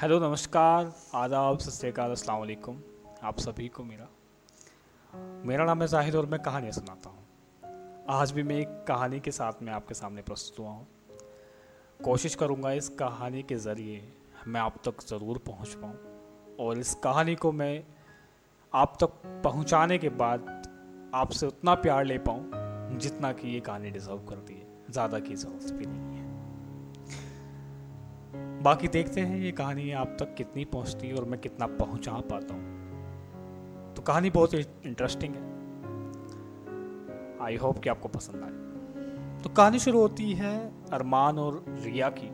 Hello, नमस्कार। आदाब सत श्रीकाल अस्सलाम वालेकुम आप सभी को मेरा। मेरा नाम है जाहिद और मैं कहानियाँ सुनाता हूँ। आज भी मैं एक कहानी के साथ में आपके सामने प्रस्तुत हुआ हूँ। कोशिश करूँगा इस कहानी के ज़रिए मैं आप तक ज़रूर पहुँच पाऊँ और इस कहानी को मैं आप तक पहुँचाने के बाद आपसे उतना प्यार ले पाऊँ जितना कि ये कहानी डिज़र्व करती है। ज़्यादा की ज़रूरत भी नहीं बाकी देखते हैं ये कहानी आप तक कितनी पहुँचती है और मैं कितना पहुँचा पाता हूँ। तो कहानी बहुत इंटरेस्टिंग है। आई होप कि आपको पसंद आए। तो कहानी शुरू होती है अरमान और रिया की।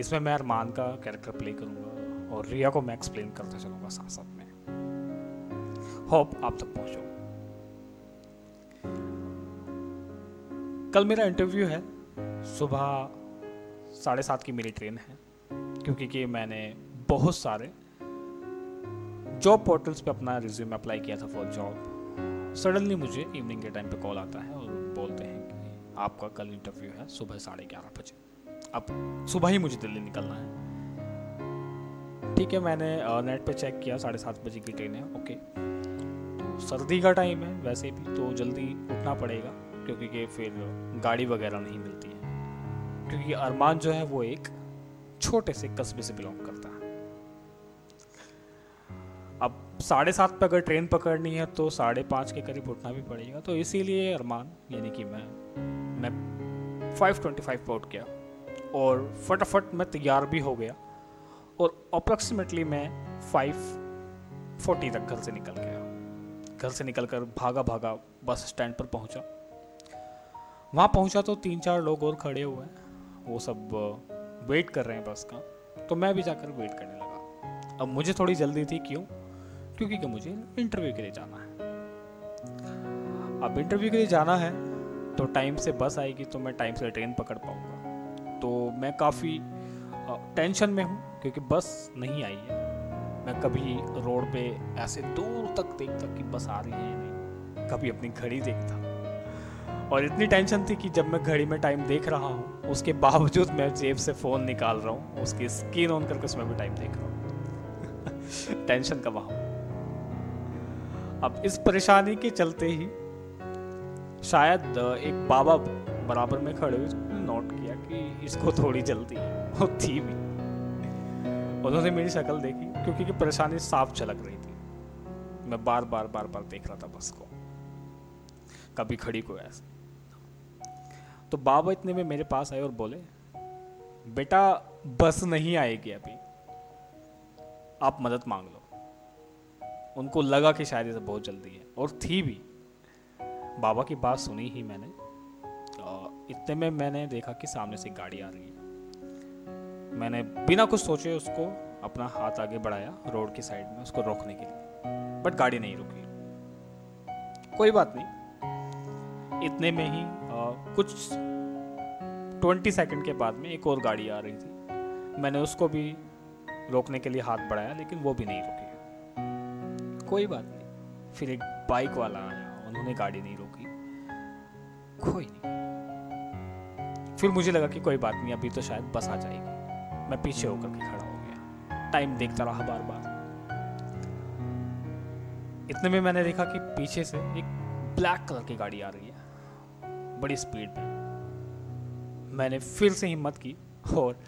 इसमें मैं अरमान का कैरेक्टर प्ले करूँगा और रिया को मैं एक्सप्लेन करता चलूँगा साथ साथ में। होप आप तक पहुंचो। कल मेरा इंटरव्यू है। सुबह साढ़े सात की मेरी ट्रेन है, क्योंकि कि मैंने बहुत सारे जॉब पोर्टल्स पे अपना रिज्यूम अप्लाई किया था फॉर जॉब सडनली मुझे इवनिंग के टाइम पे कॉल आता है और बोलते हैं कि आपका कल इंटरव्यू है सुबह साढ़े ग्यारह बजे। अब सुबह ही मुझे दिल्ली निकलना है। ठीक है, मैंने नेट पे चेक किया, साढ़े सात बजे की ट्रेन है ओके तो सर्दी का टाइम है वैसे भी तो जल्दी उठना पड़ेगा, क्योंकि कि फिर गाड़ी वगैरह नहीं मिलती। क्योंकि अरमान जो है वो एक छोटे से कस्बे से बिलोंग करता है। अब साढ़े सात पे अगर ट्रेन पकड़नी है तो साढ़े पाँच के करीब उठना भी पड़ेगा। तो इसीलिए अरमान, यानी कि मैं मैं फाइव ट्वेंटी फाइव पर उठ गया और फटाफट मैं तैयार भी हो गया और अप्रॉक्सीमेटली मैं फाइव फोर्टी तक घर से निकल गया। घर से निकल कर भागा भागा बस स्टैंड पर पहुँचा। वहाँ पहुँचा तो तीन चार लोग और खड़े हुए हैं। वो सब वेट कर रहे हैं बस का। तो मैं भी जाकर वेट करने लगा। अब मुझे थोड़ी जल्दी थी क्यों? क्योंकि कि मुझे इंटरव्यू के लिए जाना है। अब इंटरव्यू के लिए जाना है तो टाइम से बस आएगी तो मैं टाइम से ट्रेन पकड़ पाऊँगा। तो मैं काफ़ी टेंशन में हूँ, क्योंकि बस नहीं आई है। मैं कभी रोड पे ऐसे दूर तक देखता कि बस आ रही है नहीं। कभी अपनी घड़ी देखता। और इतनी टेंशन थी कि जब मैं घड़ी में टाइम देख रहा हूँ, उसके बावजूद मैं जेब से फ़ोन निकाल रहा हूँ, उसकी स्क्रीन ऑन करके उसमें भी टाइम देख रहा हूँ। टेंशन का वहाँ अब इस परेशानी के चलते ही शायद एक बाबा बराबर में खड़े हुए नोट किया कि इसको थोड़ी जल्दी वो थी भी। उन्होंने मेरी शक्ल देखी, क्योंकि कि परेशानी साफ़ झलक रही थी। मैं बार बार बार बार देख रहा था बस को। कभी खड़ी को ऐसे। तो बाबा इतने में मेरे पास आए और बोले, बेटा, बस नहीं आएगी अभी। आप मदद मांग लो। उनको लगा कि शायद इसे बहुत जल्दी है। और थी भी। बाबा की बात सुनी ही मैंने। इतने में मैंने देखा कि सामने से गाड़ी आ रही है। मैंने बिना कुछ सोचे उसको अपना हाथ आगे बढ़ाया रोड की साइड में उसको रोकने के लिए। बट गाड़ी नहीं रुकी। कोई बात नहीं। इतने में ही कुछ ट्वेंटी सेकंड के बाद में एक और गाड़ी आ रही थी। मैंने उसको भी रोकने के लिए हाथ बढ़ाया, लेकिन वो भी नहीं रुकी। कोई बात नहीं। फिर एक बाइक वाला आया, उन्होंने गाड़ी नहीं रोकी। कोई नहीं। फिर मुझे लगा कि कोई बात नहीं, अभी तो शायद बस आ जाएगी। मैं पीछे होकर के खड़ा हो गया। टाइम देखता रहा बार बार इतने में मैंने देखा कि पीछे से एक ब्लैक कलर की गाड़ी आ रही है। बड़ी स्पीड में मैंने फिर से हिम्मत की और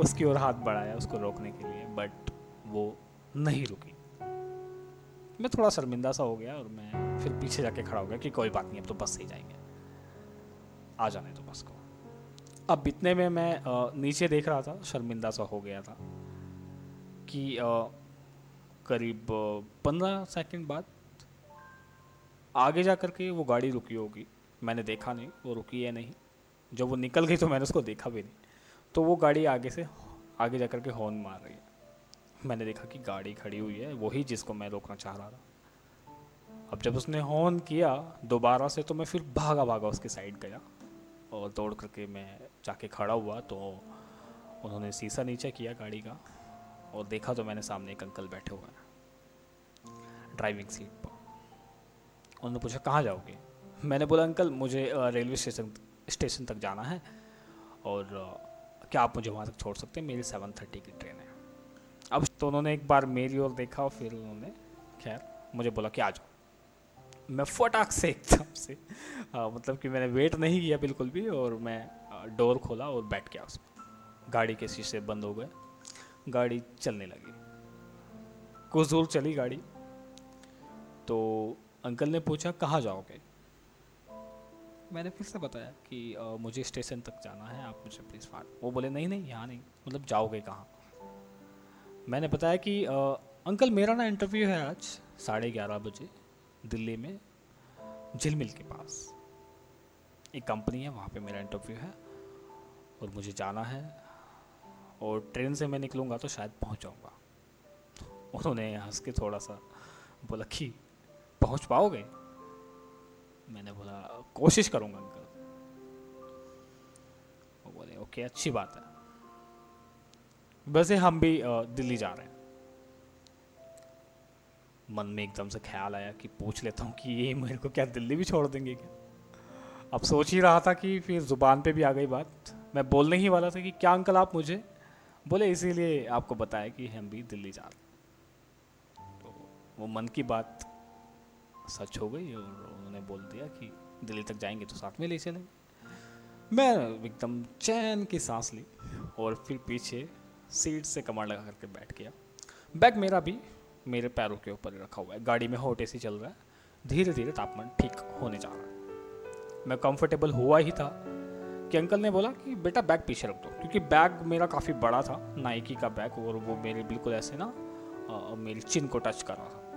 उसकी ओर हाथ बढ़ाया उसको रोकने के लिए बट वो नहीं रुकी। मैं थोड़ा शर्मिंदा सा हो गया और मैं फिर पीछे जाके खड़ा हो गया कि कोई बात नहीं, अब तो बस से ही जाएँगे। आ जाने तो बस को। अब इतने में मैं नीचे देख रहा था, शर्मिंदा सा हो गया था कि करीब पंद्रह सेकंड बाद आगे जा कर के वो गाड़ी रुकी होगी। मैंने देखा नहीं, वो रुकी है नहीं। जब वो निकल गई तो मैंने उसको देखा भी नहीं। तो वो गाड़ी आगे से, आगे जा कर के हॉर्न मार रही है। मैंने देखा कि गाड़ी खड़ी हुई है, वही जिसको मैं रोकना चाह रहा था। अब जब उसने हॉर्न किया, दोबारा से तो मैं फिर भागा भागा उसके साइड गया। और दौड़ करके मैं जाके खड़ा हुआ तो उन्होंने शीशा नीचे किया गाड़ी का। और देखा तो मैंने सामने एक अंकल बैठे हुए हैं ड्राइविंग सीट पर। उन्होंने पूछा, कहाँ जाओगे? मैंने बोला अंकल मुझे रेलवे स्टेशन स्टेशन तक जाना है और क्या आप मुझे वहाँ तक छोड़ सकते हैं? मेरी सेवन थर्टी की ट्रेन है। अब तो उन्होंने एक बार मेरी ओर देखा और फिर उन्होंने खैर मुझे बोला कि आ जाओ। मैं फटाक से एकदम से आ, मतलब कि मैंने वेट नहीं किया बिल्कुल भी और मैं डोर खोला और बैठ गया उसमें गाड़ी के शीशे बंद हो गए। गाड़ी चलने लगी। कुछ दूर चली गाड़ी। तो अंकल ने पूछा कहाँ जाओगे? मैंने फिर से बताया कि आ, मुझे स्टेशन तक जाना है आप मुझे प्लीज़ फाड़। वो बोले नहीं नहीं यहाँ नहीं मतलब जाओगे कहाँ? मैंने बताया कि आ, अंकल मेरा ना इंटरव्यू है आज साढ़े ग्यारह बजे दिल्ली में झिलमिल के पास। एक कंपनी है वहाँ पे मेरा इंटरव्यू है और मुझे जाना है और ट्रेन से मैं निकलूँगा तो शायद पहुँच जाऊँगा। उन्होंने हंस के थोड़ा सा बोला कि पहुँच पाओगे? मैंने बोला, कोशिश करूँगा अंकल वो बोले, ओके, अच्छी बात है। वैसे हम भी दिल्ली जा रहे हैं। मन में एकदम से ख्याल आया कि पूछ लेता हूँ कि ये मेरे को क्या दिल्ली भी छोड़ देंगे क्या? अब सोच ही रहा था कि फिर ज़ुबान पे भी आ गई बात। मैं बोलने ही वाला था कि, क्या अंकल आप मुझे? बोले, इसीलिए आपको बताया कि हम भी दिल्ली जा रहे तो वो मन की बात सच हो गई और उन्होंने बोल दिया कि दिल्ली तक जाएँगे तो साथ में ले चलेंगे मैं एकदम चैन की सांस ली और फिर पीछे सीट से कमर लगा करके बैठ गया। बैग मेरा भी मेरे पैरों के ऊपर रखा हुआ है। गाड़ी में हॉट एसी चल रहा है। धीरे धीरे तापमान ठीक होने जा रहा है। मैं कंफर्टेबल हुआ ही था कि अंकल ने बोला कि, बेटा, बैग पीछे रख दो। क्योंकि बैग मेरा काफ़ी बड़ा था नाइकी का बैग, और वो मेरे बिल्कुल ऐसे ना मेरी चिन को टच कर रहा था।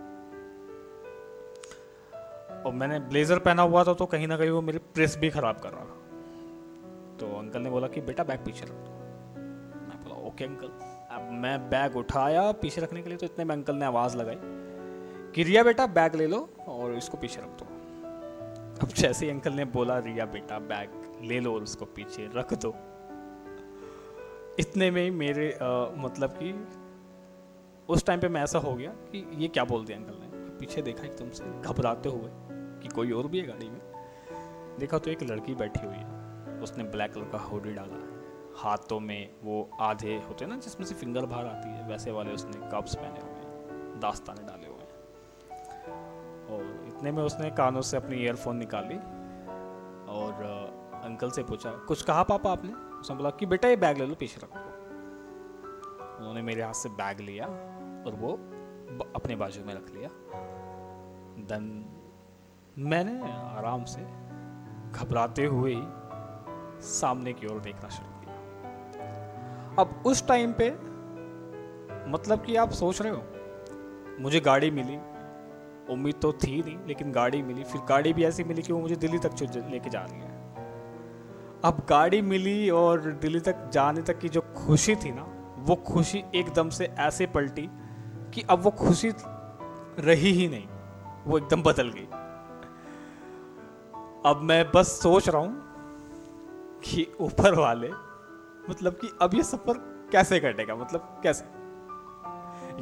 और मैंने ब्लेज़र पहना हुआ था तो कहीं ना कहीं वो मेरी प्रेस भी ख़राब कर रहा था। तो अंकल ने बोला कि बेटा बैग पीछे रख मैं बोला ओके अंकल। अब मैं बैग उठाया पीछे रखने के लिए तो इतने में अंकल ने आवाज़ लगाई कि रिया बेटा बैग ले लो और इसको पीछे रख दो। अब जैसे ही अंकल ने बोला रिया बेटा बैग ले लो और उसको पीछे रख दो। इतने में ही मेरे आ, मतलब कि उस टाइम पे मैं ऐसा हो गया कि ये क्या बोल दिया अंकल ने? पीछे देखा एकदम से घबराते हुए। कि कोई और भी है गाड़ी में? देखा तो एक लड़की बैठी हुई है। उसने ब्लैक कलर का होडी डाला। हाथों में वो आधे होते हैं ना, जिसमें से फिंगर बाहर आती है, वैसे वाले उसने कप्स पहने हुए हैं, दास्ताने डाले हुए हैं। और इतने में उसने कानों से अपनी ईयरफोन निकाली और अंकल से पूछा, कुछ कहा पापा आपने? उसने बोला, कि बेटा, ये बैग ले लो, पीछे रख उन्होंने मेरे हाथ से बैग लिया और वो अपने बाजू में रख लिया। देन मैंने आराम से घबराते हुए सामने की ओर देखना शुरू किया। अब उस टाइम पे मतलब कि आप सोच रहे हो, मुझे गाड़ी मिली, उम्मीद तो थी नहीं, लेकिन गाड़ी मिली, फिर गाड़ी भी ऐसी मिली कि वो मुझे दिल्ली तक लेके जा रही है। अब गाड़ी मिली और दिल्ली तक जाने तक की जो खुशी थी ना, वो खुशी एकदम से ऐसे पलटी कि अब वो खुशी रही ही नहीं, वो एकदम बदल गई। अब मैं बस सोच रहा हूँ कि ऊपर वाले मतलब कि अब ये सफ़र कैसे कटेगा? मतलब कैसे?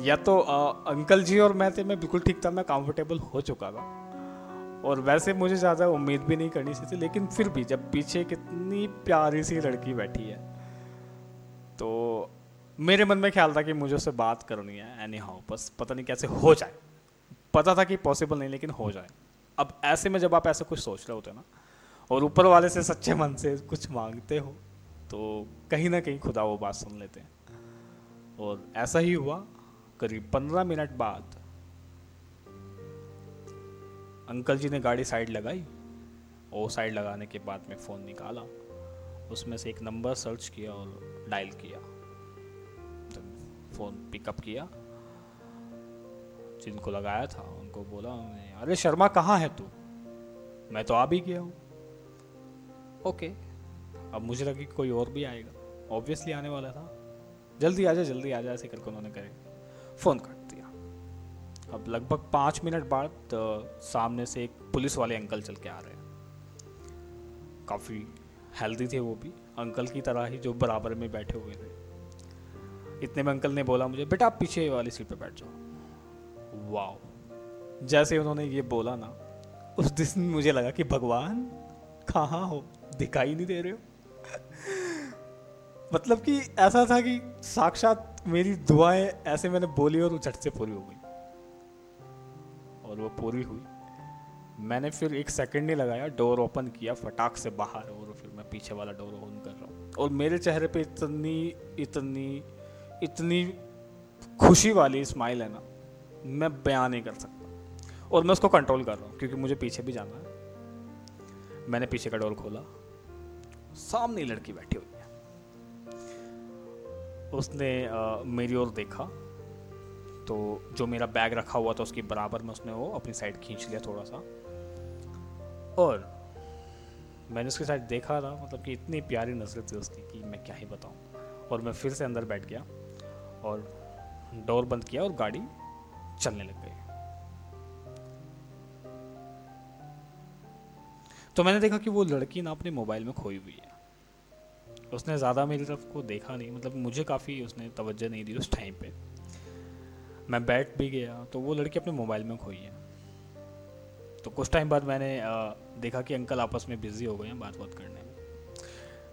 या तो आ, अंकल जी और मैं थे मैं बिल्कुल ठीक था मैं कंफर्टेबल हो चुका था। और वैसे मुझे ज़्यादा उम्मीद भी नहीं करनी चाहिए लेकिन फिर भी जब पीछे कितनी प्यारी सी लड़की बैठी है तो मेरे मन में ख्याल था कि मुझे उससे बात करनी है एनी हाउ बस पता नहीं कैसे हो जाए। पता था कि पॉसिबल नहीं लेकिन हो जाए। अब ऐसे में जब आप ऐसा कुछ सोच रहे होते ना, और ऊपर वाले से सच्चे मन से कुछ मांगते हो तो कहीं ना कहीं खुदा वो बात सुन लेते हैं। और ऐसा ही हुआ, करीब पंद्रह मिनट बाद अंकल जी ने गाड़ी साइड लगाई, और साइड लगाने के बाद में फ़ोन निकाला, उसमें से एक नंबर सर्च किया और डायल किया। तो फ़ोन पिकअप किया जिनको लगाया था उनको बोला उन्हें अरे शर्मा कहाँ है तू? मैं तो आ भी गया हूँ. ओके। अब मुझे लगी कोई और भी आएगा। ऑब्वियसली आने वाला था। जल्दी आ जा जल्दी आ जा ऐसे करके उन्होंने करे। फ़ोन काट दिया। अब लगभग पाँच मिनट बाद सामने से एक पुलिस वाले अंकल चल के आ रहे हैं। काफ़ी हेल्दी थे वो भी। अंकल की तरह ही जो बराबर में बैठे हुए थे। इतने में अंकल ने बोला मुझे बेटा आप पीछे वाली सीट पे बैठ जाओ। वाओ। जैसे उन्होंने ये बोला ना, उस दिन मुझे लगा कि भगवान कहाँ हो? दिखाई नहीं दे रहे हो। मतलब कि ऐसा था कि साक्षात मेरी दुआएँ ऐसे मैंने बोली और वो झट से पूरी हो गई। और वो पूरी हुई। मैंने फिर एक सेकंड नहीं लगाया डोर ओपन किया फटाक से बाहर और फिर मैं पीछे वाला डोर ओपन कर रहा हूँ। और मेरे चेहरे पे इतनी इतनी इतनी खुशी वाली स्माइल है ना मैं बयान नहीं कर सकता। और मैं उसको कंट्रोल कर रहा हूँ क्योंकि मुझे पीछे भी जाना है। मैंने पीछे का डोर खोला। सामने लड़की बैठी हुई है। उसने आ, मेरी ओर देखा। तो जो मेरा बैग रखा हुआ था उसके बराबर में उसने वो अपनी साइड खींच लिया थोड़ा सा और मैंने उसकी साइड देखा था मतलब कि इतनी प्यारी नज़र थी उसकी कि मैं क्या ही बताऊँ। और मैं फिर से अंदर बैठ गया और डोर बंद किया और गाड़ी चलने लग गई। तो मैंने देखा कि वो लड़की ना अपने मोबाइल में खोई हुई है। उसने ज़्यादा मेरी तरफ़ को देखा नहीं मतलब मुझे काफ़ी उसने तवज्जो नहीं दी उस टाइम पे। मैं बैठ भी गया तो वो लड़की अपने मोबाइल में खोई है। तो कुछ टाइम बाद मैंने देखा कि अंकल आपस में बिज़ी हो गए हैं बात बात करने में।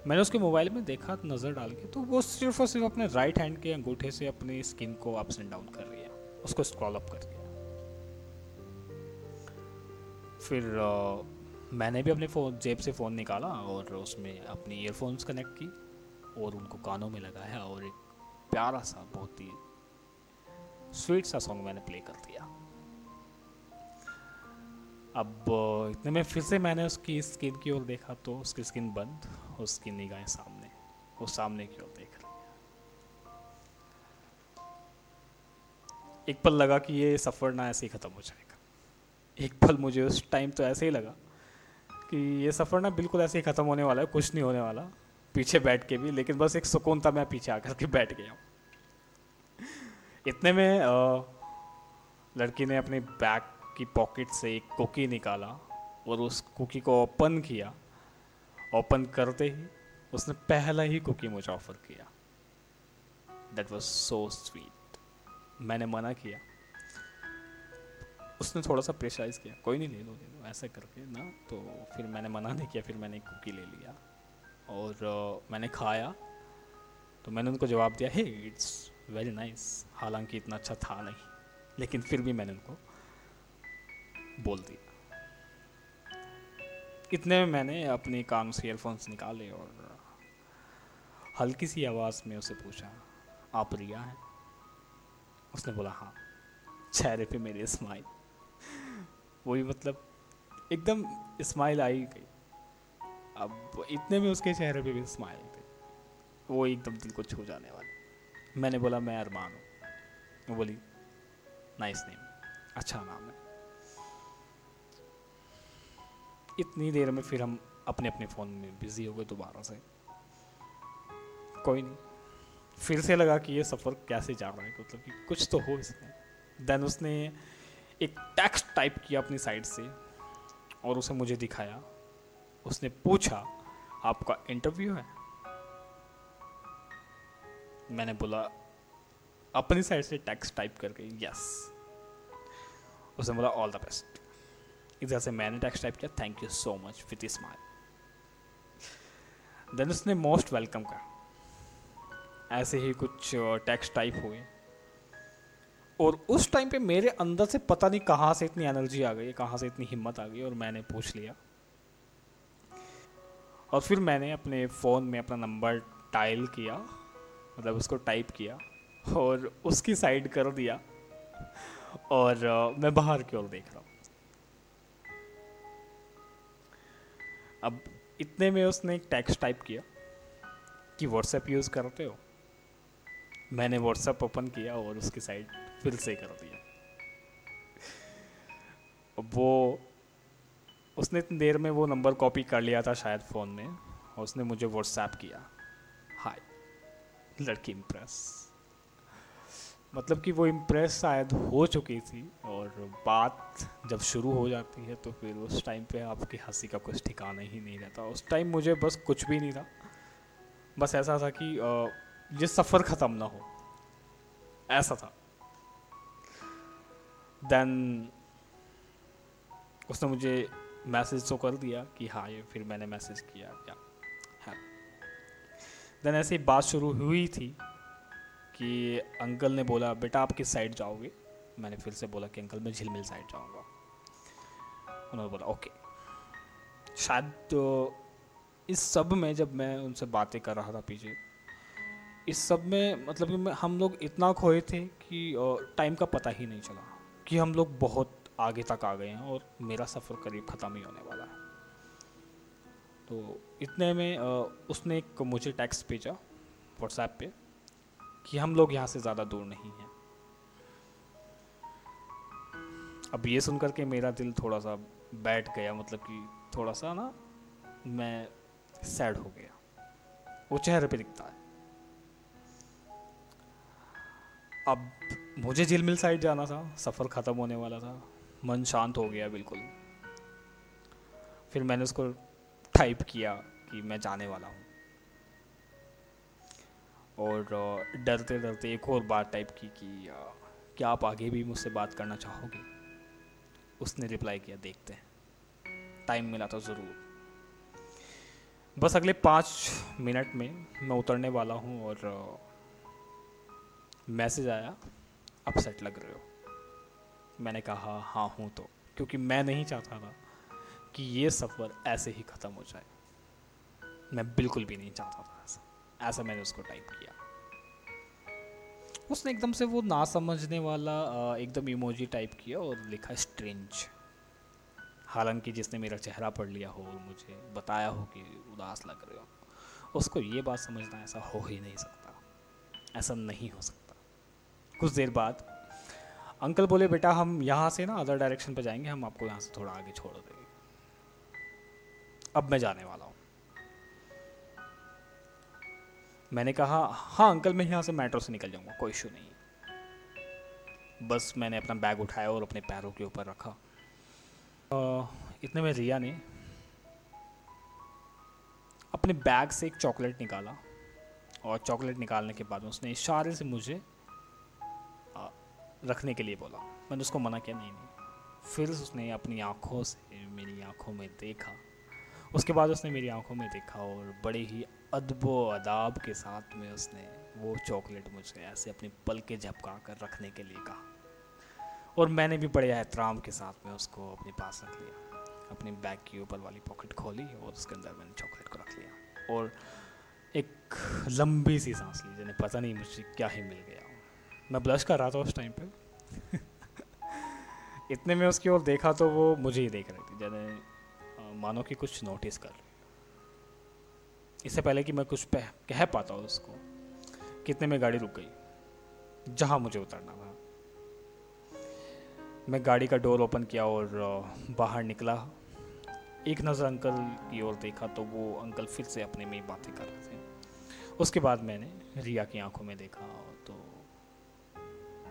मैंने उसके मोबाइल में देखा, नज़र डाल के तो वो सिर्फ़ और सिर्फ़ अपने राइट हैंड के अंगूठे से अपनी स्किन को अप्स एंड डाउन कर रही है। उसको स्क्रॉल अप कर दिया। फिर आ, मैंने भी अपने फ़ोन जेब से फ़ोन निकाला और उसमें अपनी ईयरफोन्स कनेक्ट की और उनको कानों में लगाया और एक प्यारा सा बहुत ही स्वीट सा सॉन्ग मैंने प्ले कर दिया। अब इतने में फिर से मैंने उसकी स्किन की ओर देखा तो उसकी स्किन बंद उसकी निगाहें सामने वो सामने की ओर। एक पल लगा कि ये सफ़र ना ऐसे ही ख़त्म हो जाएगा। एक पल मुझे उस टाइम तो ऐसे ही लगा कि ये सफ़र ना बिल्कुल ऐसे ही ख़त्म होने वाला है, कुछ नहीं होने वाला। पीछे बैठ के भी, लेकिन बस एक सुकून था मैं पीछे आकर के बैठ गया इतने में लड़की ने अपने बैग की पॉकेट से एक कुकी निकाला और उस कुकी को ओपन किया। ओपन करते ही उसने पहला ही कुकी मुझे ऑफ़र किया। दैट वॉज़ सो स्वीट मैंने मना किया। उसने थोड़ा सा प्रेशराइज किया। कोई नहीं ले लो ले लो ऐसे करके ना तो फिर मैंने मना नहीं किया फिर मैंने एक कुकी ले लिया। और uh, मैंने खाया तो मैंने उनको जवाब दिया हे इट्स वेरी नाइस हालाँकि इतना अच्छा था नहीं लेकिन फिर भी मैंने उनको बोल दिया। इतने में मैंने अपने कान से ईयरफोन्स निकाले और हल्की सी आवाज़ में उसे पूछा आप रिया हैं? उसने बोला हाँ चेहरे पे मेरी स्माइल वही मतलब एकदम स्माइल आई गई। अब इतने में उसके चेहरे पे भी स्माइल थे वो एकदम दिल को छू जाने वाले। मैंने बोला, मैं अरमान हूँ। वो बोली नाइस नेम अच्छा नाम है। इतनी देर में फिर हम अपने अपने फ़ोन में बिज़ी हो गए दोबारा से। कोई नहीं। फिर से लगा कि ये सफ़र कैसे जा रहा है मतलब कि कुछ तो हो इसमें। देन उसने एक टेक्स्ट टाइप किया अपनी साइड से और उसे मुझे दिखाया। उसने पूछा, आपका इंटरव्यू है? मैंने बोला, अपनी साइड से टेक्स्ट टाइप करके यस उसने बोला ऑल द बेस्ट इधर से मैंने टेक्स्ट टाइप किया thank you so much with smile then उसने मोस्ट वेलकम का ऐसे ही कुछ टेक्स्ट uh, टाइप हुए। और उस टाइम पे मेरे अंदर से पता नहीं कहाँ से इतनी एनर्जी आ गई कहाँ से इतनी हिम्मत आ गई और मैंने पूछ लिया। और फिर मैंने अपने फ़ोन में अपना नंबर टाइल किया मतलब उसको टाइप किया और उसकी साइड कर दिया और मैं बाहर की ओर देख रहा हूँ। अब इतने में उसने एक टेक्स्ट टाइप किया कि व्हाट्सएप यूज़ करते हो। मैंने व्हाट्सएप ओपन किया और उसकी साइड फिर से कर दिया वो, उसने इतनी देर में वो नंबर कॉपी कर लिया था शायद फ़ोन में, और उसने मुझे व्हाट्सएप किया। हाय लड़की इम्प्रेस मतलब कि वो इम्प्रेस शायद हो चुकी थी और बात जब शुरू हो जाती है तो फिर उस टाइम पे आपकी हँसी का कुछ ठिकाना ही नहीं रहता। उस टाइम मुझे बस कुछ भी नहीं था। बस ऐसा था कि ये सफ़र ख़त्म ना हो। ऐसा था। देन उसने मुझे मैसेज तो कर दिया कि हाँ ये फिर मैंने मैसेज किया, क्या? है। देन ऐसे बात शुरू हुई थी कि अंकल ने बोला, बेटा, आप किस साइड जाओगे? मैंने फिर से बोला कि, अंकल, मैं झिलमिल साइड जाऊँगा। उन्होंने बोला ओके शायद तो इस सब में जब मैं उनसे बातें कर रहा था पीछे इस सब में मतलब कि हम लोग इतना खोए थे कि टाइम का पता ही नहीं चला कि हम लोग बहुत आगे तक आ गए हैं और मेरा सफ़र करीब ख़त्म ही होने वाला है। तो इतने में उसने एक मुझे टेक्स्ट भेजा व्हाट्सएप पे कि हम लोग यहाँ से ज़्यादा दूर नहीं हैं। अब ये सुन करके मेरा दिल थोड़ा सा बैठ गया मतलब कि थोड़ा सा ना मैं सैड हो गया। वो चेहरे पे दिखता है। अब मुझे झिलमिल साइड जाना था, सफ़र ख़त्म होने वाला था, मन शांत हो गया बिल्कुल। फिर मैंने उसको टाइप किया कि मैं जाने वाला हूँ। और डरते डरते एक और बात टाइप की कि क्या आप आगे भी मुझसे बात करना चाहोगे? उसने रिप्लाई किया, देखते हैं। टाइम मिला तो ज़रूर। बस अगले पाँच मिनट में मैं उतरने वाला हूँ और मैसेज आया, अपसेट लग रहे हो। मैंने कहा हाँ हूँ तो। क्योंकि मैं नहीं चाहता था कि ये सफ़र ऐसे ही ख़त्म हो जाए। मैं बिल्कुल भी नहीं चाहता था ऐसा। ऐसा मैंने उसको टाइप किया उसने एकदम से वो ना समझने वाला एकदम इमोजी टाइप किया और लिखा स्ट्रेंज हालाँकि जिसने मेरा चेहरा पढ़ लिया हो और मुझे बताया हो कि उदास लग रहे हो, उसको ये बात समझना ऐसा हो ही नहीं सकता। ऐसा नहीं हो सकता। कुछ देर बाद। अंकल बोले बेटा हम यहाँ से ना अदर डायरेक्शन पे जाएँगे हम आपको यहाँ से थोड़ा आगे छोड़ देंगे। अब मैं जाने वाला हूँ। मैंने कहा हाँ अंकल मैं यहाँ से मेट्रो से निकल जाऊँगा कोई इशू नहीं। बस मैंने अपना बैग उठाया और अपने पैरों के ऊपर रखा। आ, इतने में रिया ने अपने बैग से एक चॉकलेट निकाला और चॉकलेट निकालने के बाद उसने इशारे से मुझे रखने के लिए बोला। मैंने उसको मना किया, नहीं नहीं। फिर उसने अपनी आँखों से मेरी आँखों में देखा। उसके बाद उसने मेरी आँखों में देखा और बड़े ही अदबो अदाब के साथ में उसने वो चॉकलेट मुझे ऐसे अपनी पल के झपका कर रखने के लिए कहा। और मैंने भी बड़े एहतराम के साथ में उसको अपने पास रख लिया। अपने बैग की ऊपर वाली पॉकेट खोली और उसके अंदर मैंने चॉकलेट को रख लिया। और एक लंबी सी सांस ली, जिन्हें पता नहीं मुझे क्या ही मिल गया। मैं ब्लश कर रहा था उस टाइम पे। इतने में उसकी ओर देखा तो वो मुझे ही देख रही थी, जैसे मानो कि कुछ नोटिस कर। इससे पहले कि मैं कुछ कह पाता हूँ उसको, कितने में गाड़ी रुक गई, जहाँ मुझे उतरना था। मैं गाड़ी का डोर ओपन किया और बाहर निकला। एक नज़र अंकल की ओर देखा तो वो अंकल फिर से अपने में ही बातें कर रहे थे। उसके बाद मैंने रिया की आँखों में देखा तो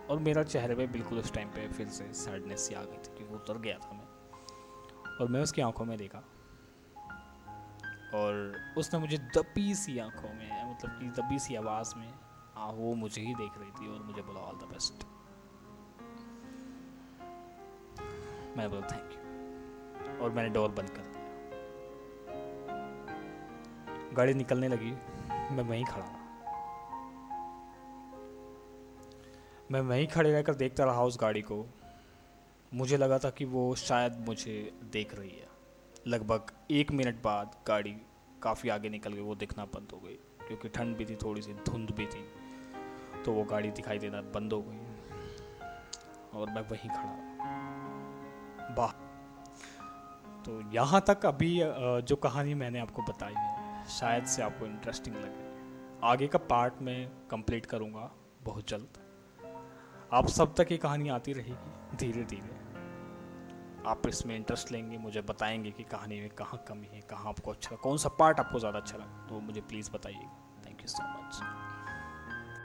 और मेरा चेहरे पे बिल्कुल उस टाइम पे फिर से सैडनेस सी आ गई थी क्योंकि उतर गया था मैं। और मैं उसकी आँखों में देखा। और उसने मुझे दबी सी आँखों में मतलब कि दबी सी आवाज़ में आ, वो मुझे ही देख रही थी और मुझे बोला ऑल द बेस्ट मैं बोला थैंक यू और मैंने डोर बंद कर दिया। गाड़ी निकलने लगी। मैं वहीं खड़ा मैं वहीं खड़े रहकर देखता रहा उस गाड़ी को। मुझे लगा था कि वो शायद मुझे देख रही है। लगभग एक मिनट बाद गाड़ी काफ़ी आगे निकल गई, वो दिखना बंद हो गई, क्योंकि ठंड भी थी, थोड़ी सी धुंध भी थी तो वो गाड़ी दिखाई देना बंद हो गई। और मैं वहीं खड़ा बाह तो यहाँ तक अभी जो कहानी मैंने आपको बताई है, शायद से आपको इंटरेस्टिंग लगे। आगे का पार्ट मैं कंप्लीट करूँगा बहुत जल्द। आप सब तक ये कहानी आती रहेगी, धीरे धीरे। आप इसमें इंटरेस्ट लेंगे, मुझे बताएँगे कि कहानी में कहाँ कमी है, कहाँ आपको अच्छा लगा, कौन सा पार्ट आपको ज़्यादा अच्छा लगा तो मुझे प्लीज़ बताइएगा। Thank you so much